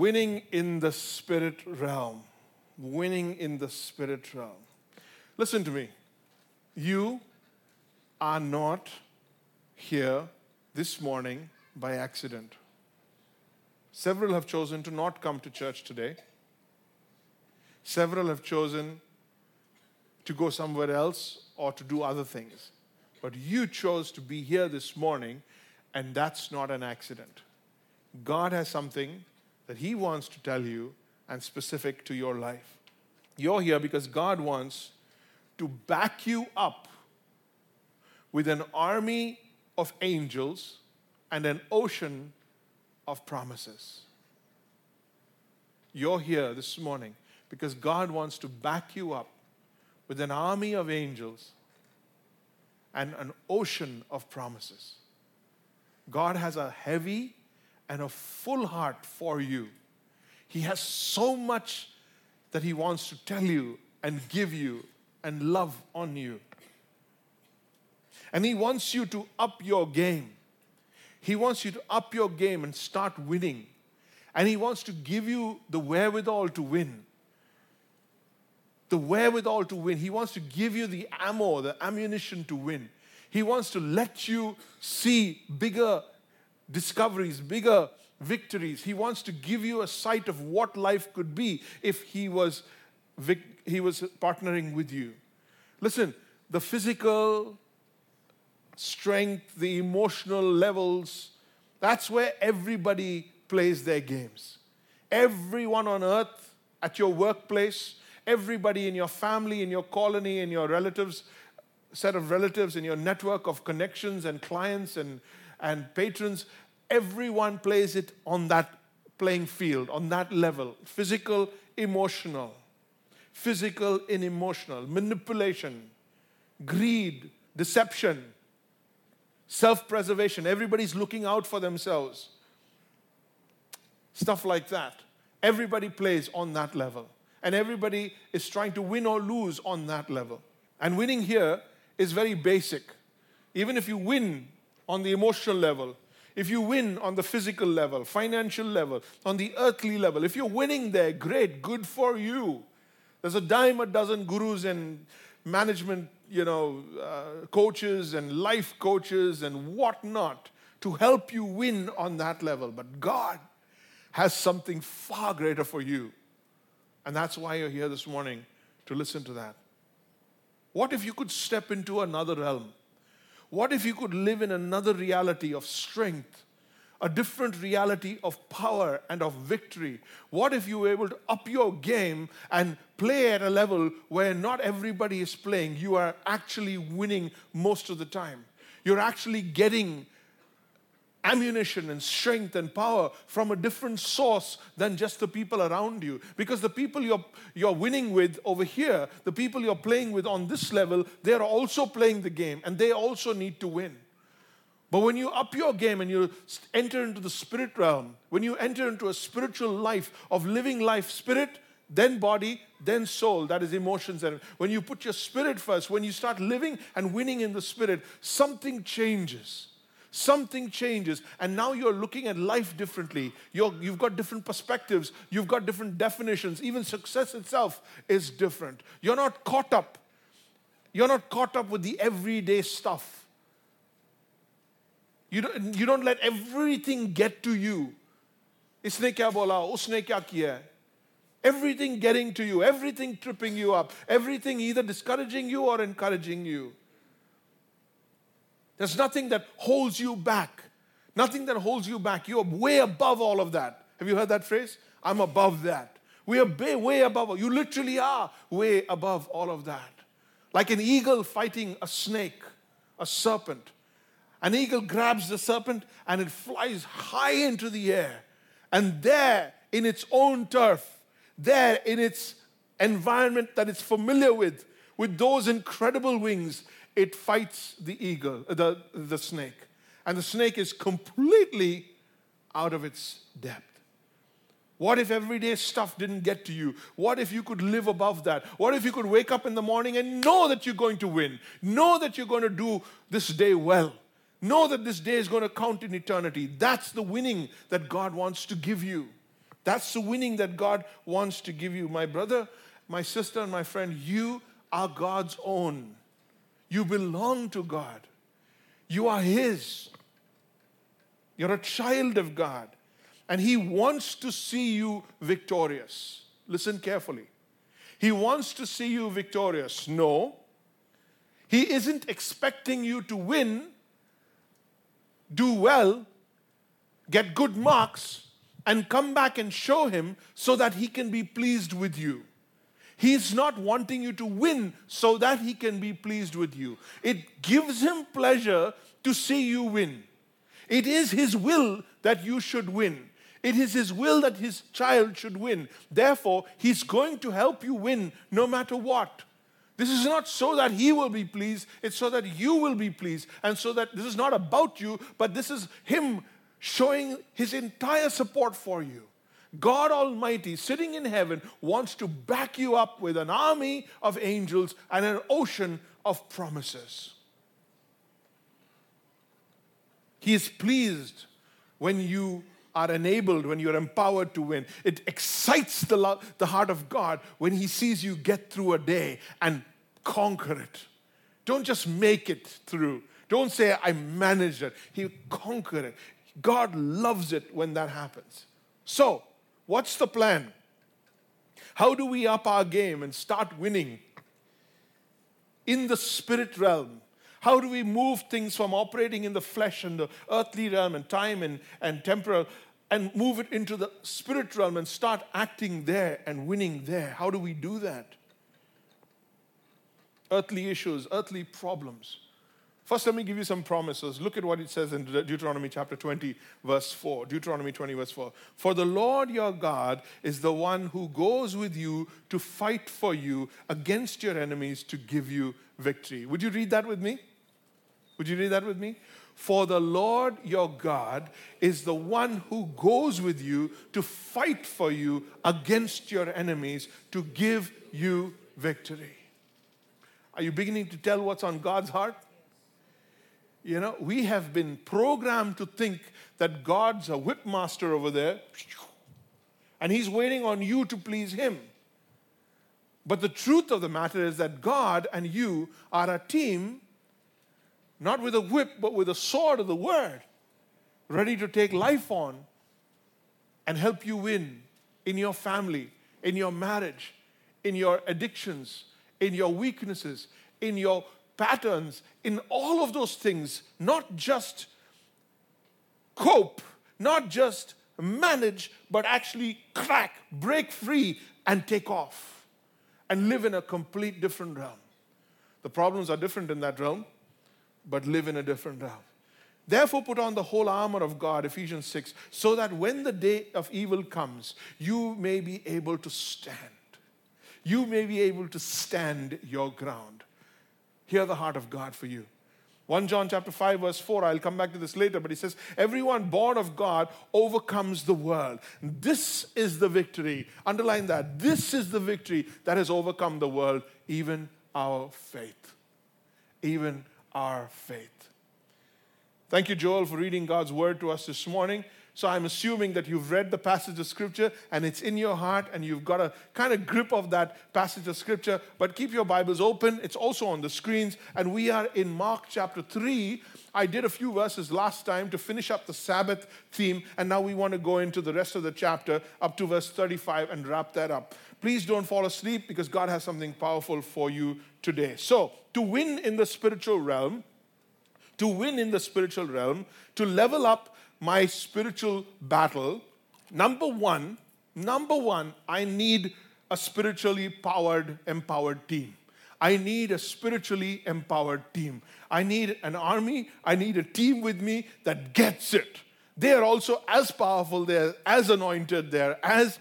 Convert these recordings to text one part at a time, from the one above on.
winning in the spirit realm. Winning in the spirit realm. Listen to me. You are not here this morning by accident. Several have chosen to not come to church today. Several have chosen to go somewhere else or to do other things. But you chose to be here this morning, and that's not an accident. God has something that He wants to tell you and specific to your life. You're here because God wants to back you up with an army of angels and an ocean of promises. You're here this morning because God wants to back you up with an army of angels and an ocean of promises. God has a heavy and a full heart for you. He has so much that He wants to tell you and give you and love on you. And He wants you to up your game. He wants you to up your game and start winning. And He wants to give you the wherewithal to win. The wherewithal to win. He wants to give you the ammo, the ammunition to win. He wants to let you see bigger discoveries, bigger victories. He wants to give you a sight of what life could be if He was, he was partnering with you. Listen, the physical strength, the emotional levels, that's where everybody plays their games. Everyone on earth, at your workplace, everybody in your family, in your colony, in your relatives, set of relatives, in your network of connections and clients and, and patrons, everyone plays it on that playing field, on that level physical, emotional. Physical and emotional, manipulation, greed, deception, self preservation. Everybody's looking out for themselves. Stuff like that. Everybody plays on that level. And everybody is trying to win or lose on that level. And winning here is very basic. Even if you win on the emotional level, if you win on the physical level, financial level, on the earthly level, if you're winning there, great, good for you. There's a dime a dozen gurus and management, you know, uh, coaches and life coaches and whatnot to help you win on that level. But God has something far greater for you. And that's why you're here this morning to listen to that. What if you could step into another realm? What if you could live in another reality of strength, a different reality of power and of victory? What if you were able to up your game and play at a level where not everybody is playing? You are actually winning most of the time. You're actually getting ammunition and strength and power from a different source than just the people around you. Because the people you're, you're winning with over here, the people you're playing with on this level, they're also playing the game and they also need to win. But when you up your game and you enter into the spirit realm, when you enter into a spiritual life of living life, spirit, then body, then soul, that is emotions. And when you put your spirit first, when you start living and winning in the spirit, something changes something changes and now you're looking at life differently you have got different perspectives you've got different definitions even success itself is different you're not caught up you're not caught up with the everyday stuff you don't, you don't let everything get to you इसने क्या बोला उसने क्या किया everything getting to you everything tripping you up everything either discouraging you or encouraging you there's nothing that holds you back. Nothing that holds you back. You're way above all of that. Have you heard that phrase? I'm above that. We are way above. You literally are way above all of that. Like an eagle fighting a snake, a serpent. An eagle grabs the serpent and it flies high into the air. And there, in its own turf, there in its environment that it's familiar with, with those incredible wings, it fights the eagle, uh, the, the snake. And the snake is completely out of its depth. What if everyday stuff didn't get to you? What if you could live above that? What if you could wake up in the morning and know that you're going to win? Know that you're going to do this day well. Know that this day is going to count in eternity. That's the winning that God wants to give you. That's the winning that God wants to give you. My brother, my sister, and my friend, you are God's own. You belong to God. You are His. You're a child of God. And He wants to see you victorious. Listen carefully. He wants to see you victorious. No. He isn't expecting you to win, do well, get good marks, and come back and show Him so that He can be pleased with you. He's not wanting you to win so that He can be pleased with you. It gives Him pleasure to see you win. It is His will that you should win. It is His will that His child should win. Therefore, He's going to help you win no matter what. This is not so that He will be pleased, it's so that you will be pleased. And so that this is not about you, but this is Him showing His entire support for you. God Almighty, sitting in heaven, wants to back you up with an army of angels and an ocean of promises. He is pleased when you are enabled, when you're empowered to win. It excites the, the heart of God when He sees you get through a day and conquer it. Don't just make it through. Don't say, I managed it. He conquered it. God loves it when that happens. So, what's the plan? How do we up our game and start winning in the spirit realm? How do we move things from operating in the flesh and the earthly realm and time and, and temporal and move it into the spirit realm and start acting there and winning there? How do we do that? Earthly issues, earthly problems. First, let me give you some promises. Look at what it says in Deuteronomy chapter 20, verse 4. Deuteronomy 20, verse 4. For the Lord your God is the one who goes with you to fight for you against your enemies to give you victory. Would you read that with me? Would you read that with me? For the Lord your God is the one who goes with you to fight for you against your enemies to give you victory. Are you beginning to tell what's on God's heart? You know, we have been programmed to think that God's a whipmaster over there and he's waiting on you to please him. But the truth of the matter is that God and you are a team not with a whip, but with a sword of the word, ready to take life on and help you win in your family, in your marriage, in your addictions, in your weaknesses, in your patterns, in all of those things, not just cope, not just manage, but actually crack, break free, and take off and live in a complete different realm. The problems are different in that realm but live in a different realm. Therefore, put on the whole armor of God, Ephesians 6, so that when the day of evil comes, you may be able to stand. You may be able to stand your ground. Hear the heart of God for you. 1 John chapter 5 verse 4 I'll come back to this later but he says everyone born of God overcomes the world. This is the victory. Underline that. This is the victory that has overcome the world even our faith. Even our faith. Thank you, Joel, for reading God's word to us this morning. So I'm assuming that you've read the passage of scripture and it's in your heart and you've got a kind of grip of that passage of scripture. But keep your Bibles open. It's also on the screens. And we are in Mark chapter 3. I did a few verses last time to finish up the Sabbath theme. And now we want to go into the rest of the chapter up to verse 35 and wrap that up. Please don't fall asleep because God has something powerful for you today. So, to win in the spiritual realm, to win in the spiritual realm, to level up my spiritual battle, number one, number one, I need a spiritually powered, empowered team. I need a spiritually empowered team. I need an army. I need a team with me that gets it. They are also as powerful, they're as anointed, they're as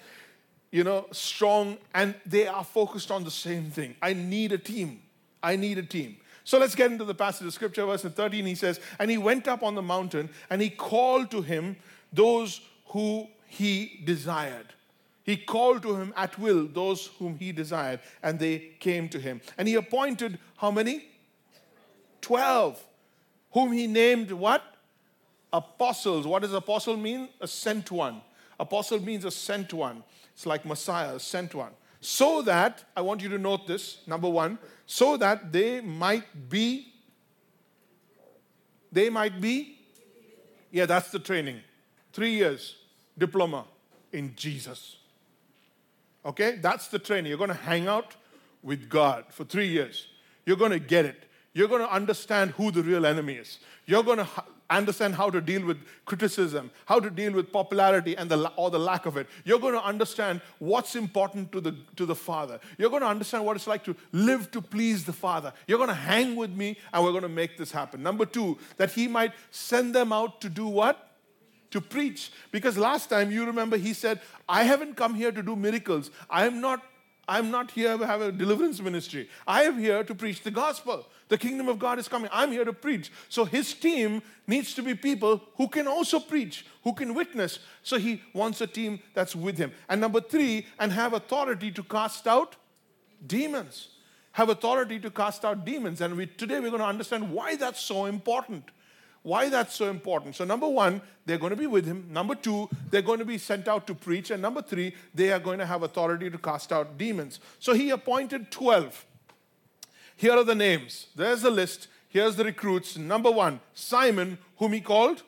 you know, strong, and they are focused on the same thing. I need a team. I need a team. So let's get into the passage of scripture, verse 13. He says, And he went up on the mountain and he called to him those who he desired. He called to him at will those whom he desired, and they came to him. And he appointed how many? Twelve, whom he named what? Apostles. What does apostle mean? A sent one. Apostle means a sent one. It's like Messiah, a sent one. So that, I want you to note this, number one, so that they might be, they might be, yeah, that's the training. Three years, diploma in Jesus. Okay, that's the training. You're going to hang out with God for three years. You're going to get it. You're going to understand who the real enemy is. You're going to understand how to deal with criticism, how to deal with popularity and the, or the lack of it. You're going to understand what's important to the, to the Father. You're going to understand what it's like to live to please the Father. You're going to hang with me and we're going to make this happen. Number two, that He might send them out to do what? To preach. Because last time you remember He said, I haven't come here to do miracles. I am not I'm not here to have a deliverance ministry. I am here to preach the gospel. The kingdom of God is coming. I'm here to preach. So his team needs to be people who can also preach, who can witness. So he wants a team that's with him. And number three, and have authority to cast out demons. Have authority to cast out demons. And we, today we're going to understand why that's so important why that's so important. So, number one, they're going to be with him. Number two, they're going to be sent out to preach. And number three, they are going to have authority to cast out demons. So, he appointed 12. Here are the names. There's the list. Here's the recruits. Number one, Simon, whom he called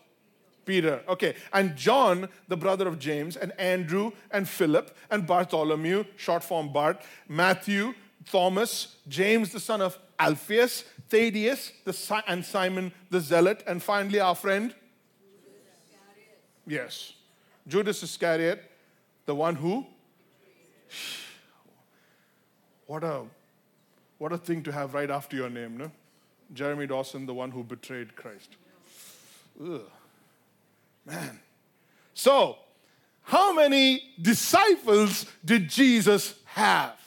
Peter. Okay. And John, the brother of James, and Andrew, and Philip, and Bartholomew, short form Bart, Matthew, Thomas, James, the son of Alphaeus, Thaddeus, the, and Simon the Zealot, and finally our friend? Yes. Judas Iscariot, the one who? What a, what a thing to have right after your name, no? Jeremy Dawson, the one who betrayed Christ. Ugh. Man. So, how many disciples did Jesus have?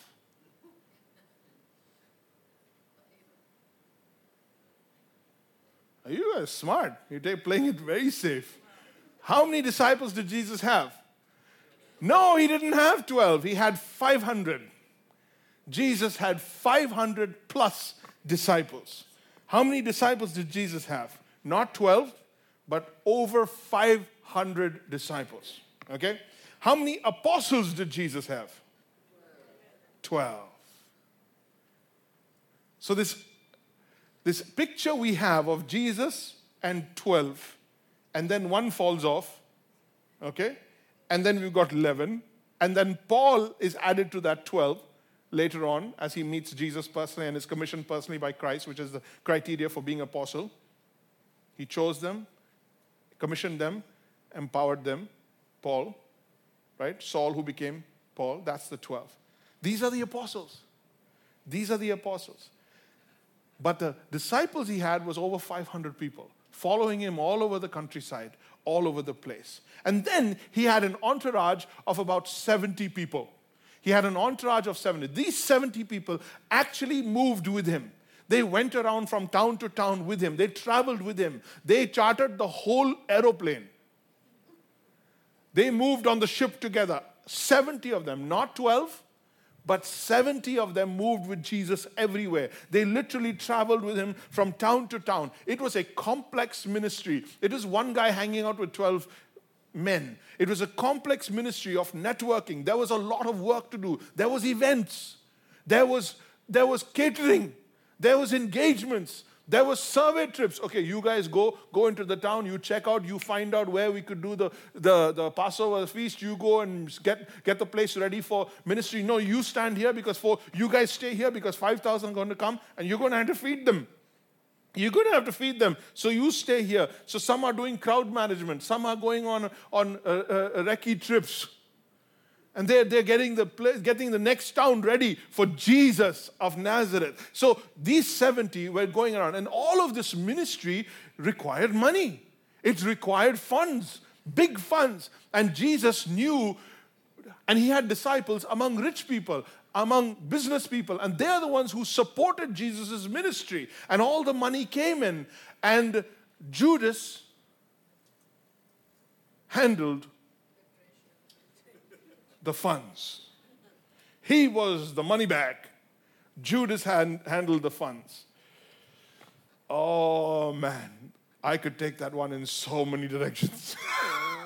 You are smart. You're playing it very safe. How many disciples did Jesus have? No, he didn't have 12. He had 500. Jesus had 500 plus disciples. How many disciples did Jesus have? Not 12, but over 500 disciples. Okay? How many apostles did Jesus have? 12. So this this picture we have of Jesus and 12, and then one falls off, okay? And then we've got 11, and then Paul is added to that 12 later on as he meets Jesus personally and is commissioned personally by Christ, which is the criteria for being apostle. He chose them, commissioned them, empowered them, Paul, right? Saul, who became Paul, that's the 12. These are the apostles. These are the apostles. But the disciples he had was over 500 people following him all over the countryside, all over the place. And then he had an entourage of about 70 people. He had an entourage of 70. These 70 people actually moved with him. They went around from town to town with him. They traveled with him. They chartered the whole aeroplane. They moved on the ship together. 70 of them, not 12, but 70 of them moved with Jesus everywhere. They literally traveled with him from town to town. It was a complex ministry. It was one guy hanging out with 12 men. It was a complex ministry of networking. There was a lot of work to do. There was events. There was there was catering. There was engagements. There were survey trips. Okay, you guys go go into the town, you check out, you find out where we could do the, the, the Passover feast. You go and get, get the place ready for ministry. No, you stand here because for you guys stay here because 5,000 are going to come and you're going to have to feed them. You're going to have to feed them. So you stay here. So some are doing crowd management. Some are going on, on uh, uh, recce trips. And they're, they're getting, the place, getting the next town ready for Jesus of Nazareth. So these 70 were going around, and all of this ministry required money. It required funds, big funds. And Jesus knew, and he had disciples among rich people, among business people, and they're the ones who supported Jesus' ministry. And all the money came in, and Judas handled the funds. He was the money bag. Judas had handled the funds. Oh man, I could take that one in so many directions.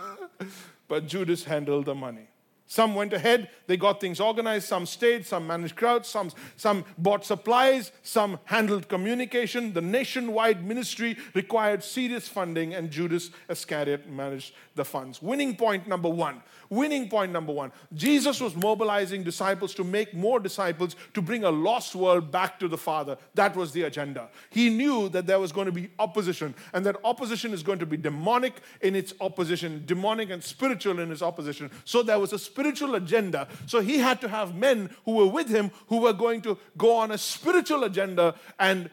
but Judas handled the money. Some went ahead, they got things organized, some stayed, some managed crowds, some, some bought supplies, some handled communication. The nationwide ministry required serious funding, and Judas Iscariot managed the funds. Winning point number one. Winning point number one. Jesus was mobilizing disciples to make more disciples to bring a lost world back to the Father. That was the agenda. He knew that there was going to be opposition, and that opposition is going to be demonic in its opposition, demonic and spiritual in its opposition. So there was a spiritual agenda. So he had to have men who were with him who were going to go on a spiritual agenda and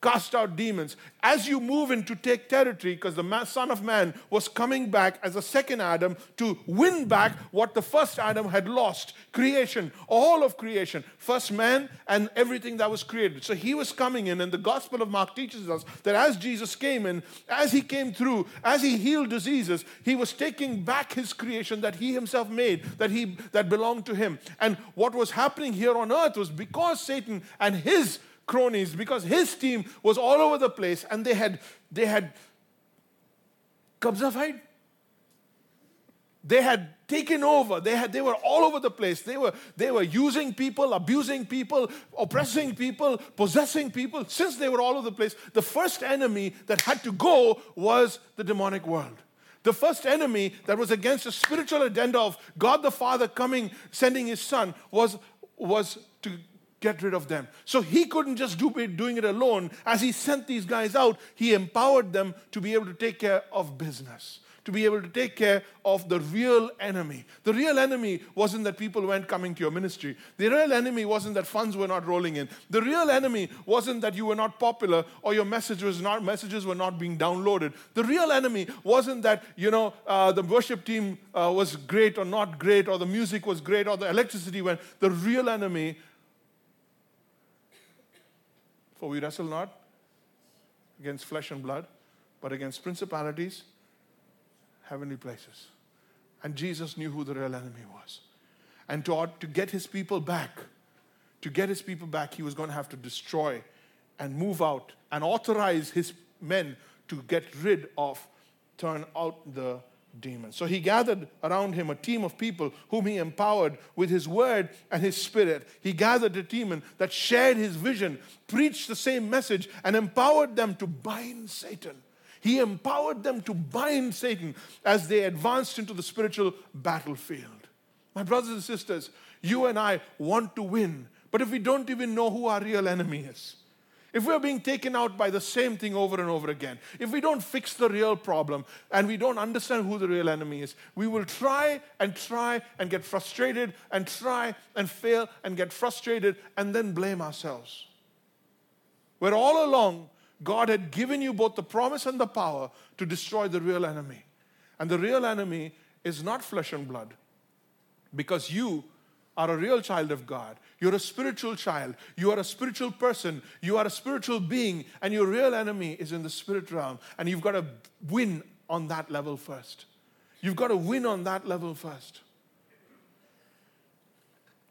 cast out demons. As you move in to take territory, because the Son of Man was coming back as a second Adam to win back what the first Adam had lost creation, all of creation, first man and everything that was created. So he was coming in, and the Gospel of Mark teaches us that as Jesus came in, as he came through, as he healed diseases, he was taking back his creation that he himself made, that, he, that belonged to him. And what was happening here on earth was because Satan and his cronies because his team was all over the place and they had they had kabza They had taken over. They had they were all over the place. They were they were using people, abusing people, oppressing people, possessing people. Since they were all over the place, the first enemy that had to go was the demonic world. The first enemy that was against the spiritual agenda of God the Father coming, sending his son, was, was get rid of them. So he couldn't just do it, doing it alone. As he sent these guys out, he empowered them to be able to take care of business, to be able to take care of the real enemy. The real enemy wasn't that people weren't coming to your ministry. The real enemy wasn't that funds were not rolling in. The real enemy wasn't that you were not popular or your message was not, messages were not being downloaded. The real enemy wasn't that, you know, uh, the worship team uh, was great or not great or the music was great or the electricity went. The real enemy for we wrestle not against flesh and blood, but against principalities, heavenly places. And Jesus knew who the real enemy was. And to, to get his people back, to get his people back, he was going to have to destroy and move out and authorize his men to get rid of, turn out the demons. So he gathered around him a team of people whom he empowered with his word and his spirit. He gathered a team that shared his vision, preached the same message, and empowered them to bind Satan. He empowered them to bind Satan as they advanced into the spiritual battlefield. My brothers and sisters, you and I want to win, but if we don't even know who our real enemy is, if we're being taken out by the same thing over and over again, if we don't fix the real problem and we don't understand who the real enemy is, we will try and try and get frustrated and try and fail and get frustrated and then blame ourselves. Where all along, God had given you both the promise and the power to destroy the real enemy. And the real enemy is not flesh and blood because you are a real child of God. You're a spiritual child. You are a spiritual person. You are a spiritual being, and your real enemy is in the spirit realm. And you've got to win on that level first. You've got to win on that level first.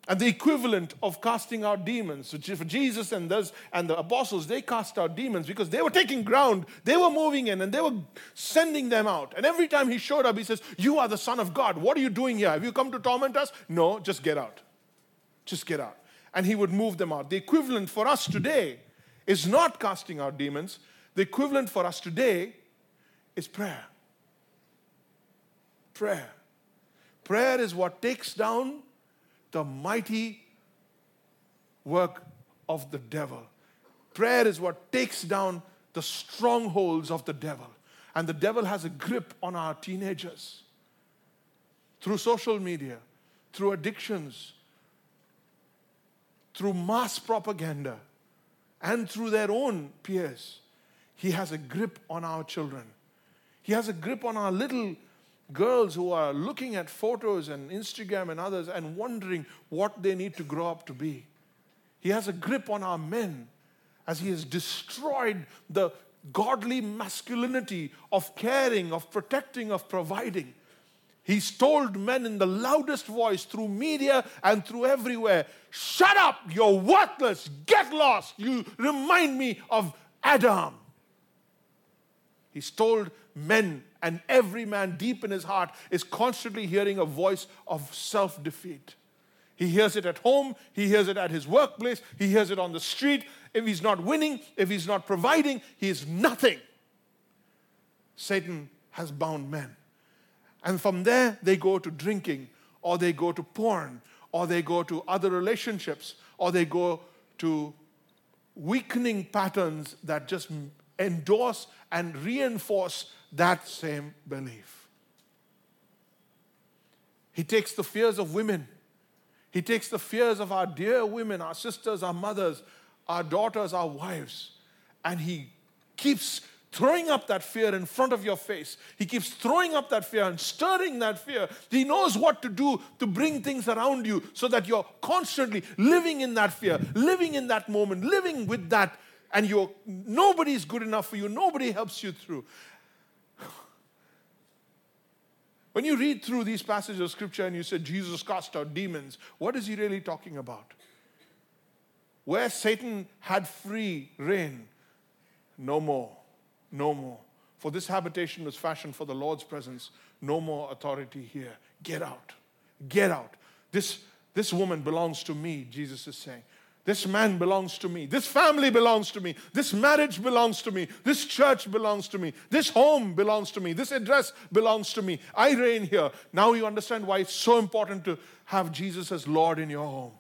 And the equivalent of casting out demons. So for Jesus and, those, and the apostles, they cast out demons because they were taking ground. They were moving in and they were sending them out. And every time he showed up, he says, You are the Son of God. What are you doing here? Have you come to torment us? No, just get out. Just get out. And he would move them out. The equivalent for us today is not casting out demons. The equivalent for us today is prayer. Prayer. Prayer is what takes down the mighty work of the devil. Prayer is what takes down the strongholds of the devil. And the devil has a grip on our teenagers through social media, through addictions, through mass propaganda, and through their own peers. He has a grip on our children. He has a grip on our little girls who are looking at photos and Instagram and others and wondering what they need to grow up to be. He has a grip on our men as he has destroyed the godly masculinity of caring, of protecting, of providing. He's told men in the loudest voice through media and through everywhere shut up, you're worthless, get lost. You remind me of Adam. He's told men And every man deep in his heart is constantly hearing a voice of self defeat. He hears it at home, he hears it at his workplace, he hears it on the street. If he's not winning, if he's not providing, he is nothing. Satan has bound men. And from there, they go to drinking, or they go to porn, or they go to other relationships, or they go to weakening patterns that just endorse and reinforce that same belief. He takes the fears of women, he takes the fears of our dear women, our sisters, our mothers, our daughters, our wives, and he keeps throwing up that fear in front of your face. He keeps throwing up that fear and stirring that fear. He knows what to do to bring things around you so that you're constantly living in that fear, living in that moment, living with that, and you're nobody's good enough for you, nobody helps you through. When you read through these passages of scripture and you say Jesus cast out demons, what is he really talking about? Where Satan had free reign, no more no more. For this habitation was fashioned for the Lord's presence. No more authority here. Get out. Get out. This, this woman belongs to me, Jesus is saying. This man belongs to me. This family belongs to me. This marriage belongs to me. This church belongs to me. This home belongs to me. This address belongs to me. I reign here. Now you understand why it's so important to have Jesus as Lord in your home.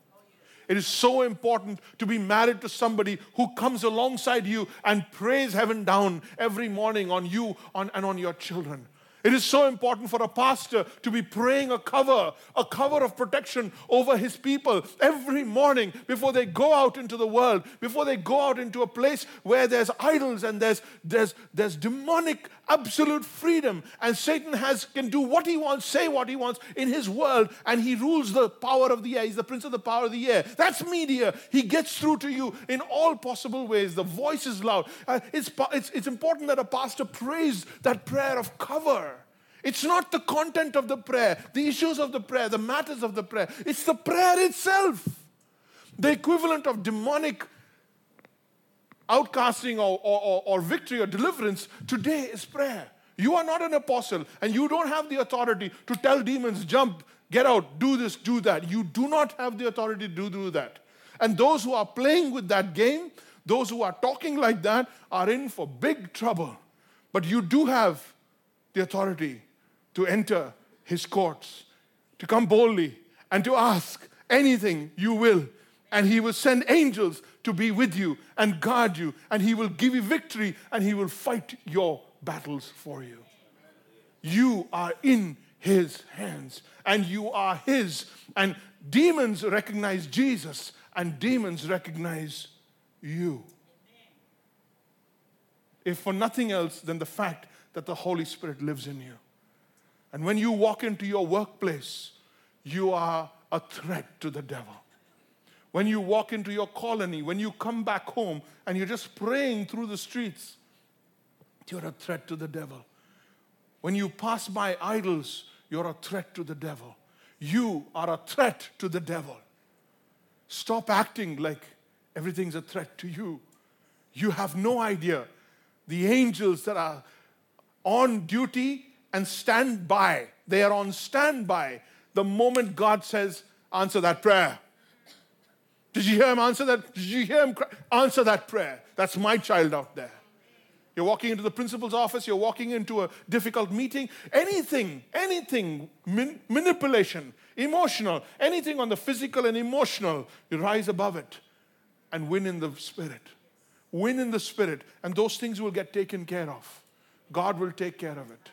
It is so important to be married to somebody who comes alongside you and prays heaven down every morning on you on, and on your children. It is so important for a pastor to be praying a cover, a cover of protection over his people every morning before they go out into the world, before they go out into a place where there's idols and there's, there's, there's demonic absolute freedom. And Satan has, can do what he wants, say what he wants in his world, and he rules the power of the air. He's the prince of the power of the air. That's media. He gets through to you in all possible ways. The voice is loud. Uh, it's, it's, it's important that a pastor prays that prayer of cover. It's not the content of the prayer, the issues of the prayer, the matters of the prayer. It's the prayer itself. The equivalent of demonic outcasting or, or, or, victory or deliverance today is prayer. You are not an apostle and you don't have the authority to tell demons, jump, get out, do this, do that. You do not have the authority to do, do that. And those who are playing with that game, those who are talking like that, are in for big trouble. But you do have the authority to enter his courts, to come boldly and to ask anything you will. And he will send angels to be with you and guard you, and he will give you victory and he will fight your battles for you. You are in his hands and you are his. And demons recognize Jesus and demons recognize you. If for nothing else than the fact that the Holy Spirit lives in you. And when you walk into your workplace, you are a threat to the devil. When you walk into your colony, when you come back home and you're just praying through the streets, you're a threat to the devil. When you pass by idols, you're a threat to the devil. You are a threat to the devil. Stop acting like everything's a threat to you. You have no idea. The angels that are on duty and stand by. They are on standby the moment God says, answer that prayer. Did you hear him answer that? Did you hear him answer that prayer? That's my child out there. You're walking into the principal's office, you're walking into a difficult meeting, anything, anything, man- manipulation, emotional, anything on the physical and emotional, you rise above it and win in the spirit. Win in the spirit, and those things will get taken care of. God will take care of it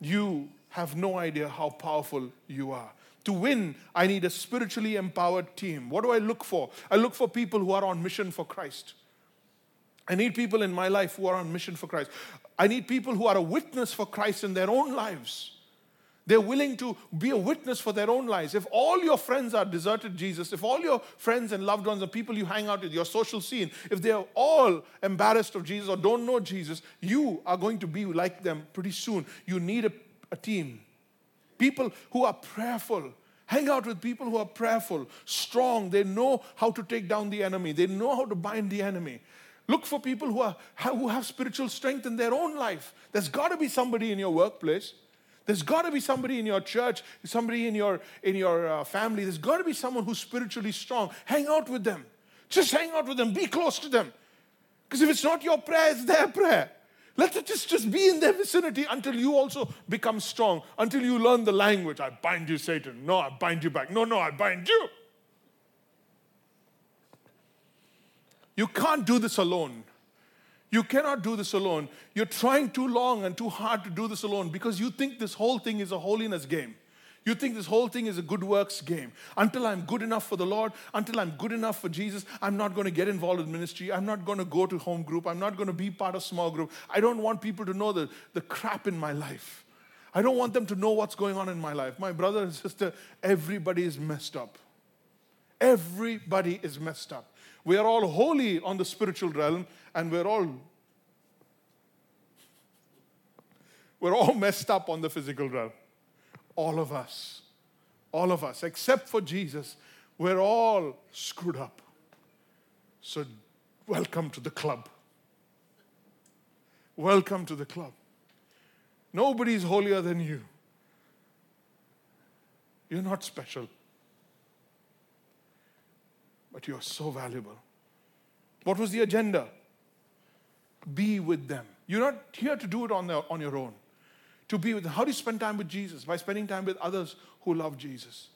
you have no idea how powerful you are. To win, I need a spiritually empowered team. What do I look for? I look for people who are on mission for Christ. I need people in my life who are on mission for Christ. I need people who are a witness for Christ in their own lives. They're willing to be a witness for their own lives. If all your friends are deserted Jesus, if all your friends and loved ones, the people you hang out with, your social scene, if they're all embarrassed of Jesus or don't know Jesus, you are going to be like them pretty soon. You need a, a team. People who are prayerful. Hang out with people who are prayerful, strong. They know how to take down the enemy, they know how to bind the enemy. Look for people who, are, who have spiritual strength in their own life. There's got to be somebody in your workplace. There's got to be somebody in your church, somebody in your, in your uh, family. There's got to be someone who's spiritually strong. Hang out with them. Just hang out with them. Be close to them. Because if it's not your prayer, it's their prayer. Let it just, just be in their vicinity until you also become strong, until you learn the language. I bind you, Satan. No, I bind you back. No, no, I bind you. You can't do this alone. You cannot do this alone. You're trying too long and too hard to do this alone because you think this whole thing is a holiness game. You think this whole thing is a good works game. Until I'm good enough for the Lord, until I'm good enough for Jesus, I'm not going to get involved in ministry. I'm not going to go to home group. I'm not going to be part of small group. I don't want people to know the, the crap in my life. I don't want them to know what's going on in my life. My brother and sister, everybody is messed up. Everybody is messed up. We are all holy on the spiritual realm, and we're all we're all messed up on the physical realm. All of us. All of us, except for Jesus, we're all screwed up. So, welcome to the club. Welcome to the club. Nobody's holier than you. You're not special, but you're so valuable. What was the agenda? Be with them. You're not here to do it on, the, on your own to be with them. How do you spend time with Jesus? By spending time with others who love Jesus.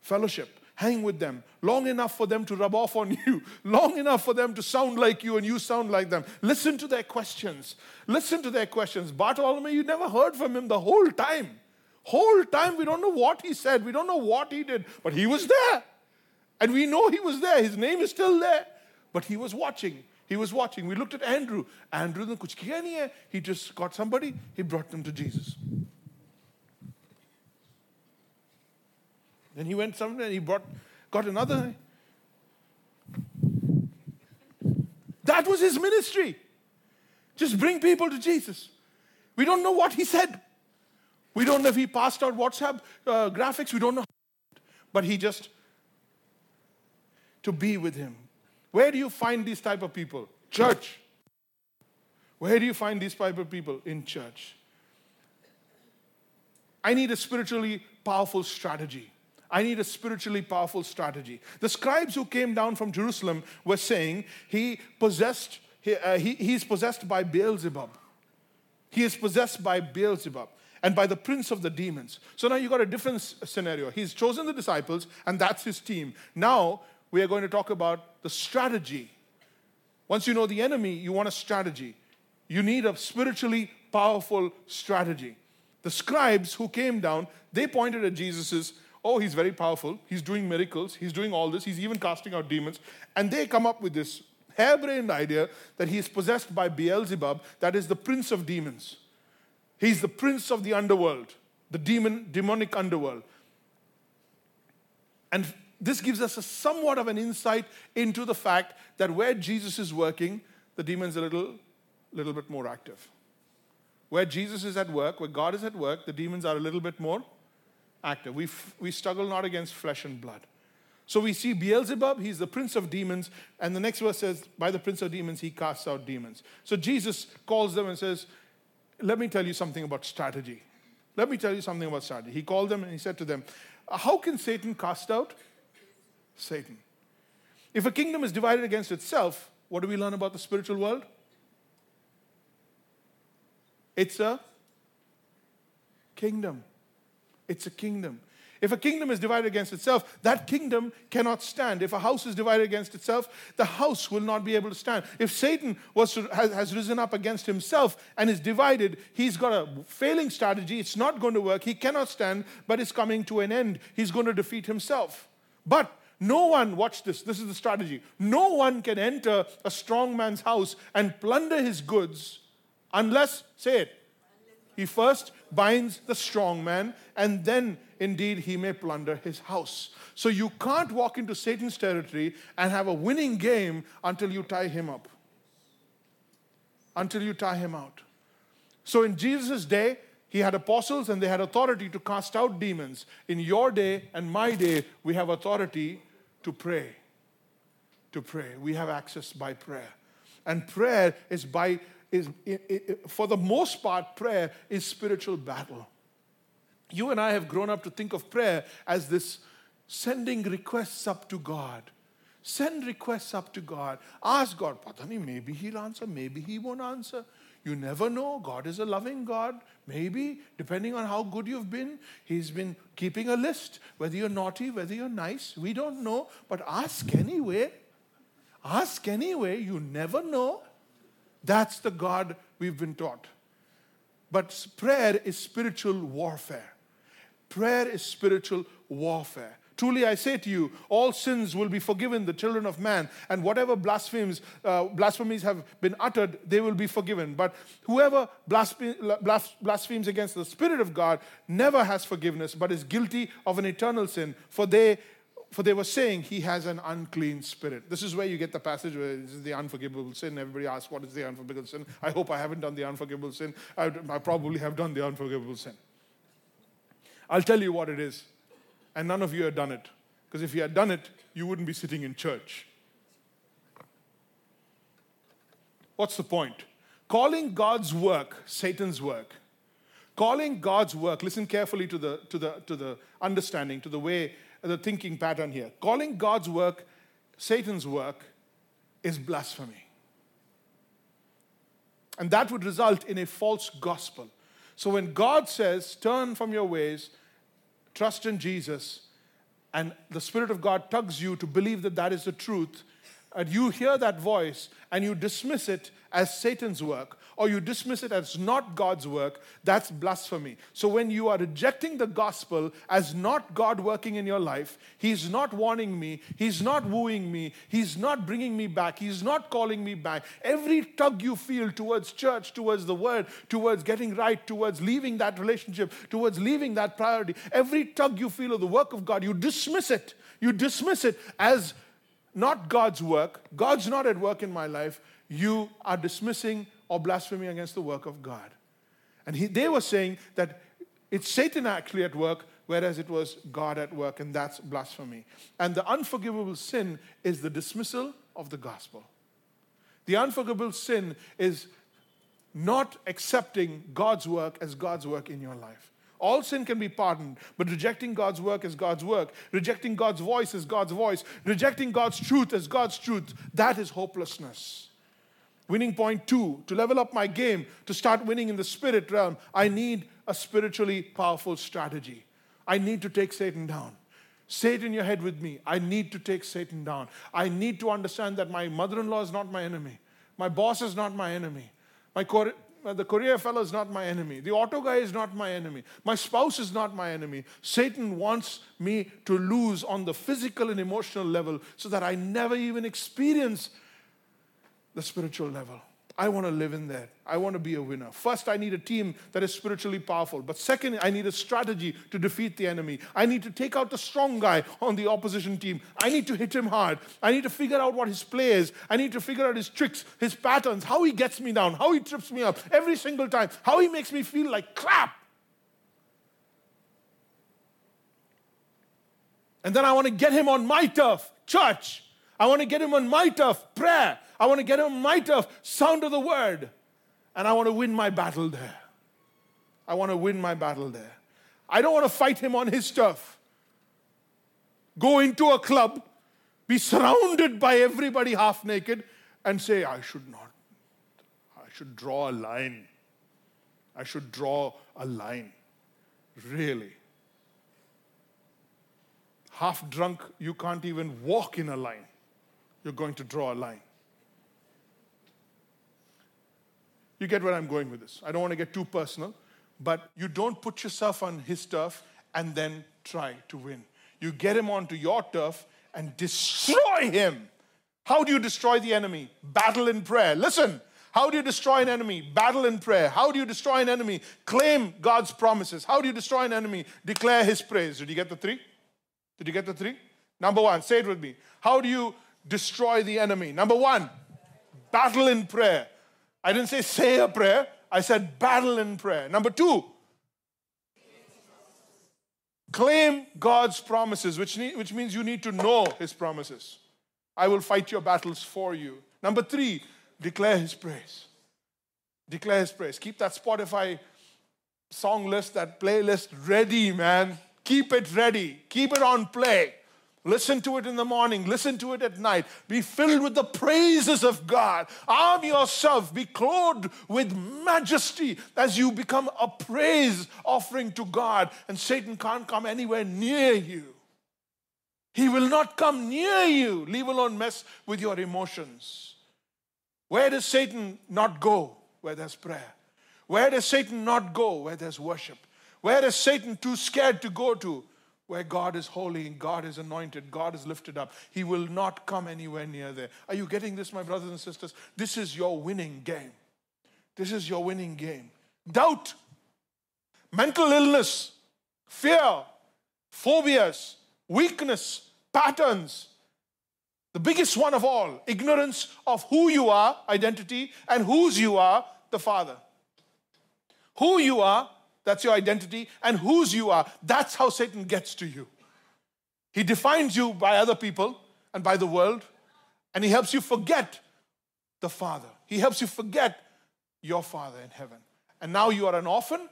Fellowship, hang with them long enough for them to rub off on you, long enough for them to sound like you and you sound like them. Listen to their questions. Listen to their questions. Bartholomew, you never heard from him the whole time. Whole time, we don't know what he said, we don't know what he did, but he was there. And we know he was there. His name is still there, but he was watching. He was watching. We looked at Andrew. Andrew kuch nahi hai. He just got somebody, he brought them to Jesus. Then he went somewhere and he brought, got another. That was his ministry. Just bring people to Jesus. We don't know what he said. We don't know if he passed out WhatsApp uh, graphics. We don't know. But he just, to be with him, where do you find these type of people? Church. Where do you find these type of people? In church. I need a spiritually powerful strategy. I need a spiritually powerful strategy. The scribes who came down from Jerusalem were saying he possessed, he, uh, he, he's possessed by Beelzebub. He is possessed by Beelzebub and by the prince of the demons. So now you got a different scenario. He's chosen the disciples, and that's his team. Now we are going to talk about the strategy. Once you know the enemy, you want a strategy. You need a spiritually powerful strategy. The scribes who came down, they pointed at Jesus's, oh, he's very powerful. He's doing miracles. He's doing all this. He's even casting out demons. And they come up with this harebrained idea that he is possessed by Beelzebub, that is the prince of demons. He's the prince of the underworld, the demon, demonic underworld. And this gives us a somewhat of an insight into the fact that where Jesus is working, the demon's are a little, little bit more active. Where Jesus is at work, where God is at work, the demons are a little bit more active. We, f- we struggle not against flesh and blood. So we see Beelzebub, he's the prince of demons, and the next verse says, by the prince of demons, he casts out demons. So Jesus calls them and says, Let me tell you something about strategy. Let me tell you something about strategy. He called them and he said to them, How can Satan cast out Satan. If a kingdom is divided against itself, what do we learn about the spiritual world? It's a kingdom. It's a kingdom. If a kingdom is divided against itself, that kingdom cannot stand. If a house is divided against itself, the house will not be able to stand. If Satan was to, has, has risen up against himself and is divided, he's got a failing strategy. It's not going to work. He cannot stand, but it's coming to an end. He's going to defeat himself. But no one, watch this, this is the strategy. No one can enter a strong man's house and plunder his goods unless, say it, he first binds the strong man and then indeed he may plunder his house. So you can't walk into Satan's territory and have a winning game until you tie him up, until you tie him out. So in Jesus' day, he had apostles and they had authority to cast out demons. In your day and my day, we have authority to pray. To pray. We have access by prayer. And prayer is by, is, it, it, for the most part, prayer is spiritual battle. You and I have grown up to think of prayer as this sending requests up to God. Send requests up to God. Ask God, Patani, maybe He'll answer, maybe He won't answer. You never know. God is a loving God. Maybe, depending on how good you've been, He's been keeping a list, whether you're naughty, whether you're nice. We don't know, but ask anyway. Ask anyway. You never know. That's the God we've been taught. But prayer is spiritual warfare. Prayer is spiritual warfare. Truly I say to you, all sins will be forgiven the children of man, and whatever blasphemies, uh, blasphemies have been uttered, they will be forgiven. But whoever blasphemes against the Spirit of God never has forgiveness, but is guilty of an eternal sin. For they for they were saying he has an unclean spirit. This is where you get the passage where this is the unforgivable sin. Everybody asks, What is the unforgivable sin? I hope I haven't done the unforgivable sin. I, I probably have done the unforgivable sin. I'll tell you what it is and none of you had done it. Because if you had done it, you wouldn't be sitting in church. What's the point? Calling God's work Satan's work. Calling God's work, listen carefully to the, to the, to the understanding, to the way, the thinking pattern here. Calling God's work Satan's work is blasphemy. And that would result in a false gospel. So when God says, Turn from your ways trust in Jesus, and the Spirit of God tugs you to believe that that is the truth, and you hear that voice and you dismiss it as Satan's work, or you dismiss it as not God's work, that's blasphemy. So when you are rejecting the gospel as not God working in your life, He's not warning me, He's not wooing me, He's not bringing me back, He's not calling me back. Every tug you feel towards church, towards the word, towards getting right, towards leaving that relationship, towards leaving that priority, every tug you feel of the work of God, you dismiss it. You dismiss it as not God's work. God's not at work in my life. You are dismissing or blasphemy against the work of God. And he, they were saying that it's Satan actually at work, whereas it was God at work, and that's blasphemy. And the unforgivable sin is the dismissal of the gospel. The unforgivable sin is not accepting God's work as God's work in your life. All sin can be pardoned, but rejecting God's work as God's work, rejecting God's voice as God's voice, rejecting God's truth as God's truth, that is hopelessness. Winning point two to level up my game, to start winning in the spirit realm, I need a spiritually powerful strategy. I need to take Satan down. Say it in your head with me. I need to take Satan down. I need to understand that my mother in law is not my enemy. My boss is not my enemy. My cor- uh, the courier fellow is not my enemy. The auto guy is not my enemy. My spouse is not my enemy. Satan wants me to lose on the physical and emotional level so that I never even experience the spiritual level. I want to live in that. I want to be a winner. First, I need a team that is spiritually powerful. But second, I need a strategy to defeat the enemy. I need to take out the strong guy on the opposition team. I need to hit him hard. I need to figure out what his play is. I need to figure out his tricks, his patterns, how he gets me down, how he trips me up every single time, how he makes me feel like crap. And then I want to get him on my turf, church. I want to get him on my turf, prayer. I want to get a my turf, sound of the word. And I want to win my battle there. I want to win my battle there. I don't want to fight him on his turf. Go into a club, be surrounded by everybody half naked, and say, I should not. I should draw a line. I should draw a line. Really. Half drunk, you can't even walk in a line you're going to draw a line. You get where I'm going with this. I don't want to get too personal, but you don't put yourself on his turf and then try to win. You get him onto your turf and destroy him. How do you destroy the enemy? Battle in prayer. Listen, how do you destroy an enemy? Battle in prayer. How do you destroy an enemy? Claim God's promises. How do you destroy an enemy? Declare his praise. Did you get the three? Did you get the three? Number one, say it with me. How do you destroy the enemy? Number one, battle in prayer. I didn't say say a prayer, I said battle in prayer. Number two, claim God's promises, which, need, which means you need to know His promises. I will fight your battles for you. Number three, declare his praise. Declare his praise. Keep that Spotify song list, that playlist ready, man. Keep it ready. Keep it on play. Listen to it in the morning, listen to it at night. Be filled with the praises of God. Arm yourself, be clothed with majesty as you become a praise offering to God, and Satan can't come anywhere near you. He will not come near you, leave alone mess with your emotions. Where does Satan not go? Where there's prayer. Where does Satan not go? Where there's worship. Where is Satan too scared to go to? Where God is holy and God is anointed, God is lifted up. He will not come anywhere near there. Are you getting this, my brothers and sisters? This is your winning game. This is your winning game. Doubt, mental illness, fear, phobias, weakness, patterns. The biggest one of all, ignorance of who you are, identity, and whose you are, the Father. Who you are, that's your identity. And whose you are. That's how Satan gets to you. He defines you by other people and by the world, and he helps you forget the Father. He helps you forget your Father in heaven. And now you are an orphan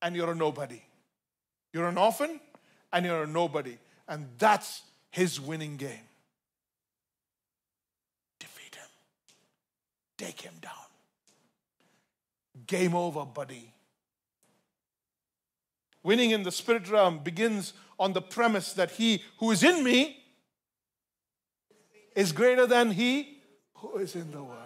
and you're a nobody. You're an orphan and you're a nobody. And that's his winning game. Defeat him, take him down. Game over, buddy. Winning in the spirit realm begins on the premise that he who is in me is greater than he who is in the world.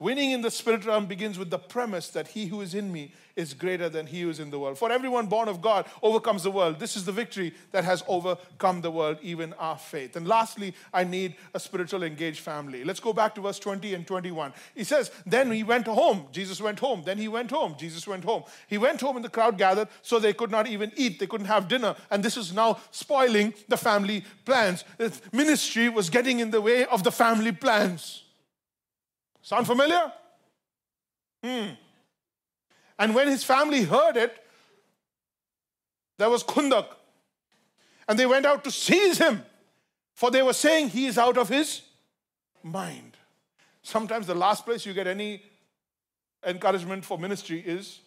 Winning in the spirit realm begins with the premise that he who is in me is greater than he who is in the world. For everyone born of God overcomes the world. This is the victory that has overcome the world, even our faith. And lastly, I need a spiritual engaged family. Let's go back to verse 20 and 21. He says, Then he went home. Jesus went home. Then he went home. Jesus went home. He went home and the crowd gathered, so they could not even eat. They couldn't have dinner. And this is now spoiling the family plans. Ministry was getting in the way of the family plans. Sound familiar? Hmm. And when his family heard it, there was kundak. And they went out to seize him, for they were saying he is out of his mind. Sometimes the last place you get any encouragement for ministry is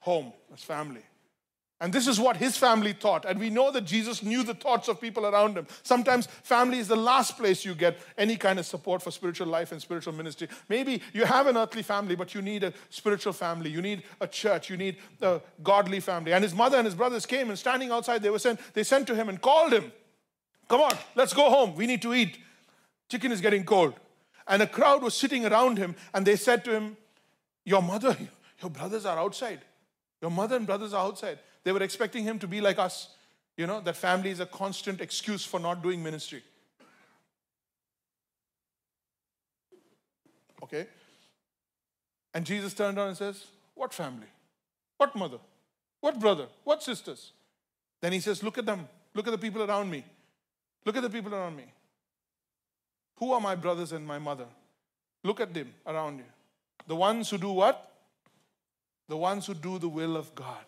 home, as family. And this is what his family thought. And we know that Jesus knew the thoughts of people around him. Sometimes family is the last place you get any kind of support for spiritual life and spiritual ministry. Maybe you have an earthly family, but you need a spiritual family. You need a church. You need a godly family. And his mother and his brothers came and standing outside, they were sent, they sent to him and called him. Come on, let's go home. We need to eat. Chicken is getting cold. And a crowd was sitting around him, and they said to him, Your mother, your brothers are outside. Your mother and brothers are outside. They were expecting him to be like us. You know, that family is a constant excuse for not doing ministry. Okay? And Jesus turned around and says, What family? What mother? What brother? What sisters? Then he says, Look at them. Look at the people around me. Look at the people around me. Who are my brothers and my mother? Look at them around you. The ones who do what? The ones who do the will of God.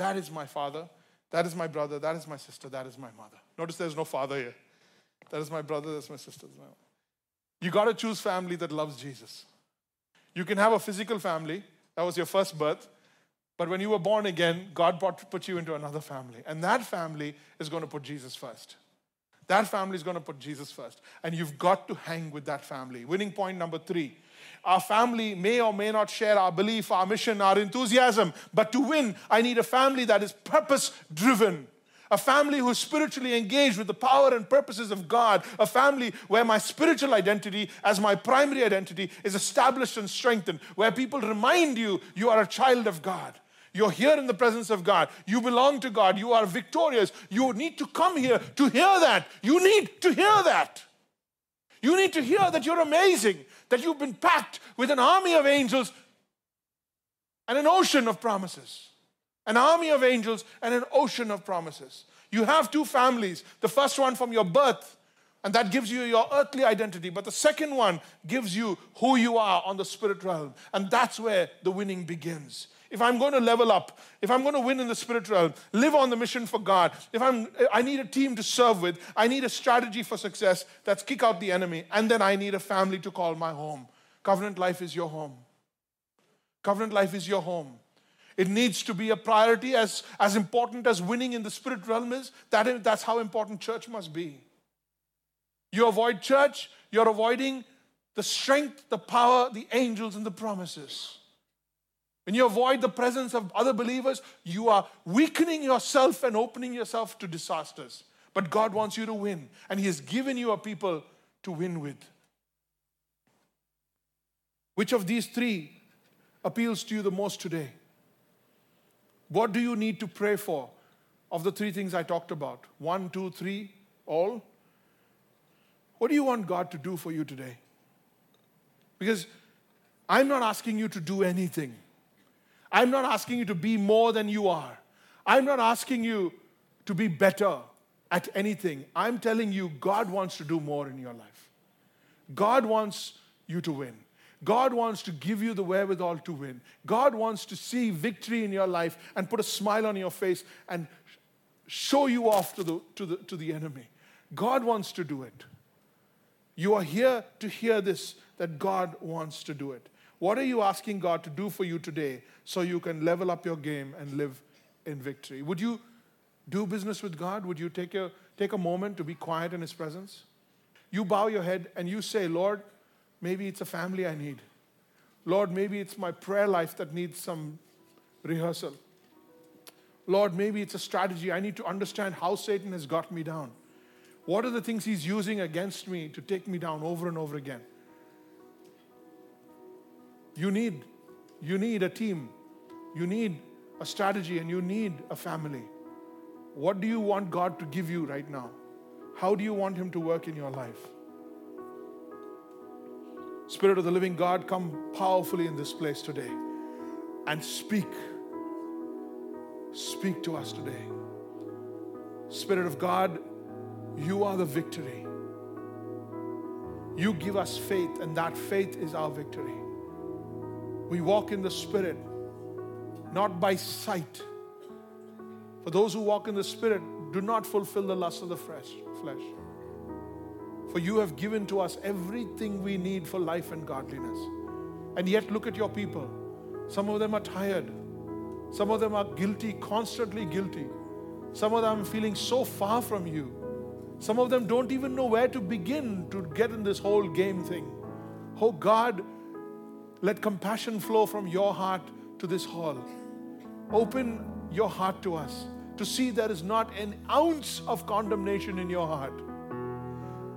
That is my father. That is my brother. That is my sister. That is my mother. Notice there's no father here. That is my brother. That's my sister. You got to choose family that loves Jesus. You can have a physical family. That was your first birth. But when you were born again, God brought, put you into another family. And that family is going to put Jesus first. That family is going to put Jesus first. And you've got to hang with that family. Winning point number three our family may or may not share our belief, our mission, our enthusiasm. But to win, I need a family that is purpose driven. A family who's spiritually engaged with the power and purposes of God. A family where my spiritual identity, as my primary identity, is established and strengthened. Where people remind you, you are a child of God. You're here in the presence of God. You belong to God. You are victorious. You need to come here to hear that. You need to hear that. You need to hear that you're amazing that you've been packed with an army of angels and an ocean of promises. An army of angels and an ocean of promises. You have two families. The first one from your birth, and that gives you your earthly identity. But the second one gives you who you are on the spirit realm. And that's where the winning begins. If I'm going to level up, if I'm going to win in the spiritual realm, live on the mission for God, if I'm, I need a team to serve with, I need a strategy for success that's kick out the enemy, and then I need a family to call my home. Covenant life is your home. Covenant life is your home. It needs to be a priority as, as important as winning in the spirit realm is. That is. That's how important church must be. You avoid church, you're avoiding the strength, the power, the angels, and the promises. When you avoid the presence of other believers, you are weakening yourself and opening yourself to disasters. But God wants you to win, and He has given you a people to win with. Which of these three appeals to you the most today? What do you need to pray for of the three things I talked about? One, two, three, all? What do you want God to do for you today? Because I'm not asking you to do anything. I'm not asking you to be more than you are. I'm not asking you to be better at anything. I'm telling you, God wants to do more in your life. God wants you to win. God wants to give you the wherewithal to win. God wants to see victory in your life and put a smile on your face and show you off to the, to the, to the enemy. God wants to do it. You are here to hear this that God wants to do it. What are you asking God to do for you today so you can level up your game and live in victory? Would you do business with God? Would you take a, take a moment to be quiet in His presence? You bow your head and you say, Lord, maybe it's a family I need. Lord, maybe it's my prayer life that needs some rehearsal. Lord, maybe it's a strategy. I need to understand how Satan has got me down. What are the things he's using against me to take me down over and over again? You need, you need a team. You need a strategy and you need a family. What do you want God to give you right now? How do you want Him to work in your life? Spirit of the living God, come powerfully in this place today and speak. Speak to us today. Spirit of God, you are the victory. You give us faith, and that faith is our victory. We walk in the Spirit, not by sight. For those who walk in the Spirit do not fulfill the lust of the flesh. For you have given to us everything we need for life and godliness. And yet, look at your people. Some of them are tired. Some of them are guilty, constantly guilty. Some of them are feeling so far from you. Some of them don't even know where to begin to get in this whole game thing. Oh God, let compassion flow from your heart to this hall. Open your heart to us to see there is not an ounce of condemnation in your heart.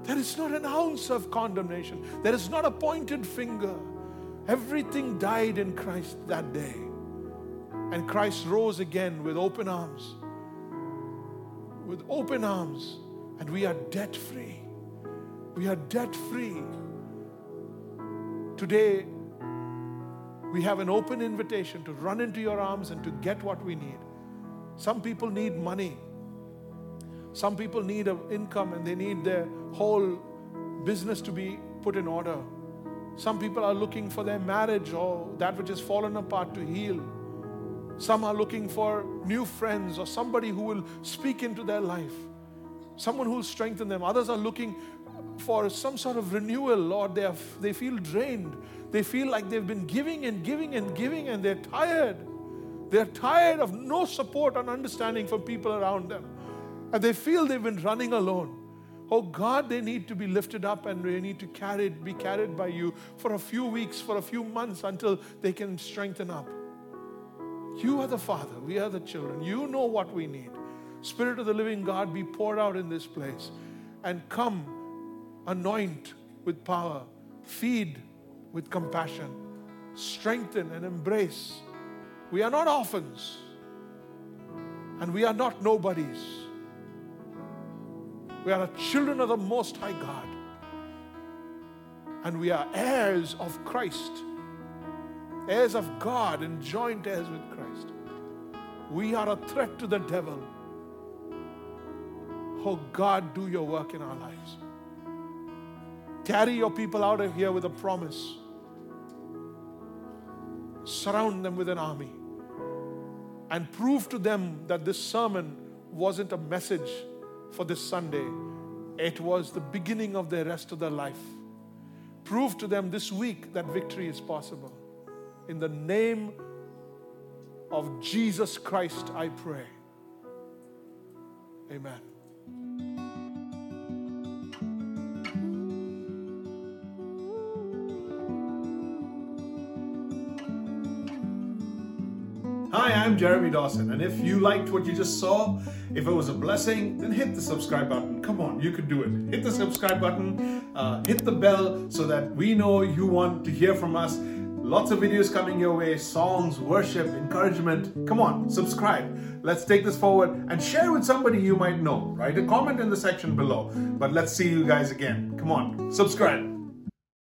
There is not an ounce of condemnation. There is not a pointed finger. Everything died in Christ that day. And Christ rose again with open arms. With open arms. And we are debt free. We are debt free. Today, we have an open invitation to run into your arms and to get what we need. Some people need money. Some people need an income and they need their whole business to be put in order. Some people are looking for their marriage or that which has fallen apart to heal. Some are looking for new friends or somebody who will speak into their life, someone who will strengthen them. Others are looking for some sort of renewal, Lord. They, are, they feel drained. They feel like they've been giving and giving and giving, and they're tired. They're tired of no support and understanding from people around them. And they feel they've been running alone. Oh God, they need to be lifted up and they need to be carried by you for a few weeks, for a few months until they can strengthen up. You are the Father, we are the children. You know what we need. Spirit of the living God, be poured out in this place and come anoint with power, feed with compassion, strengthen and embrace. We are not orphans and we are not nobodies. We are the children of the Most High God and we are heirs of Christ, heirs of God, and joint heirs with Christ. We are a threat to the devil. Oh God, do your work in our lives. Carry your people out of here with a promise. Surround them with an army. and prove to them that this sermon wasn't a message for this Sunday, it was the beginning of the rest of their life. Prove to them this week that victory is possible. In the name of Jesus Christ, I pray. Amen. Hi, I'm Jeremy Dawson, and if you liked what you just saw, if it was a blessing, then hit the subscribe button. Come on, you can do it. Hit the subscribe button, uh, hit the bell so that we know you want to hear from us. Lots of videos coming your way songs, worship, encouragement. Come on, subscribe. Let's take this forward and share with somebody you might know. Write a comment in the section below. But let's see you guys again. Come on, subscribe.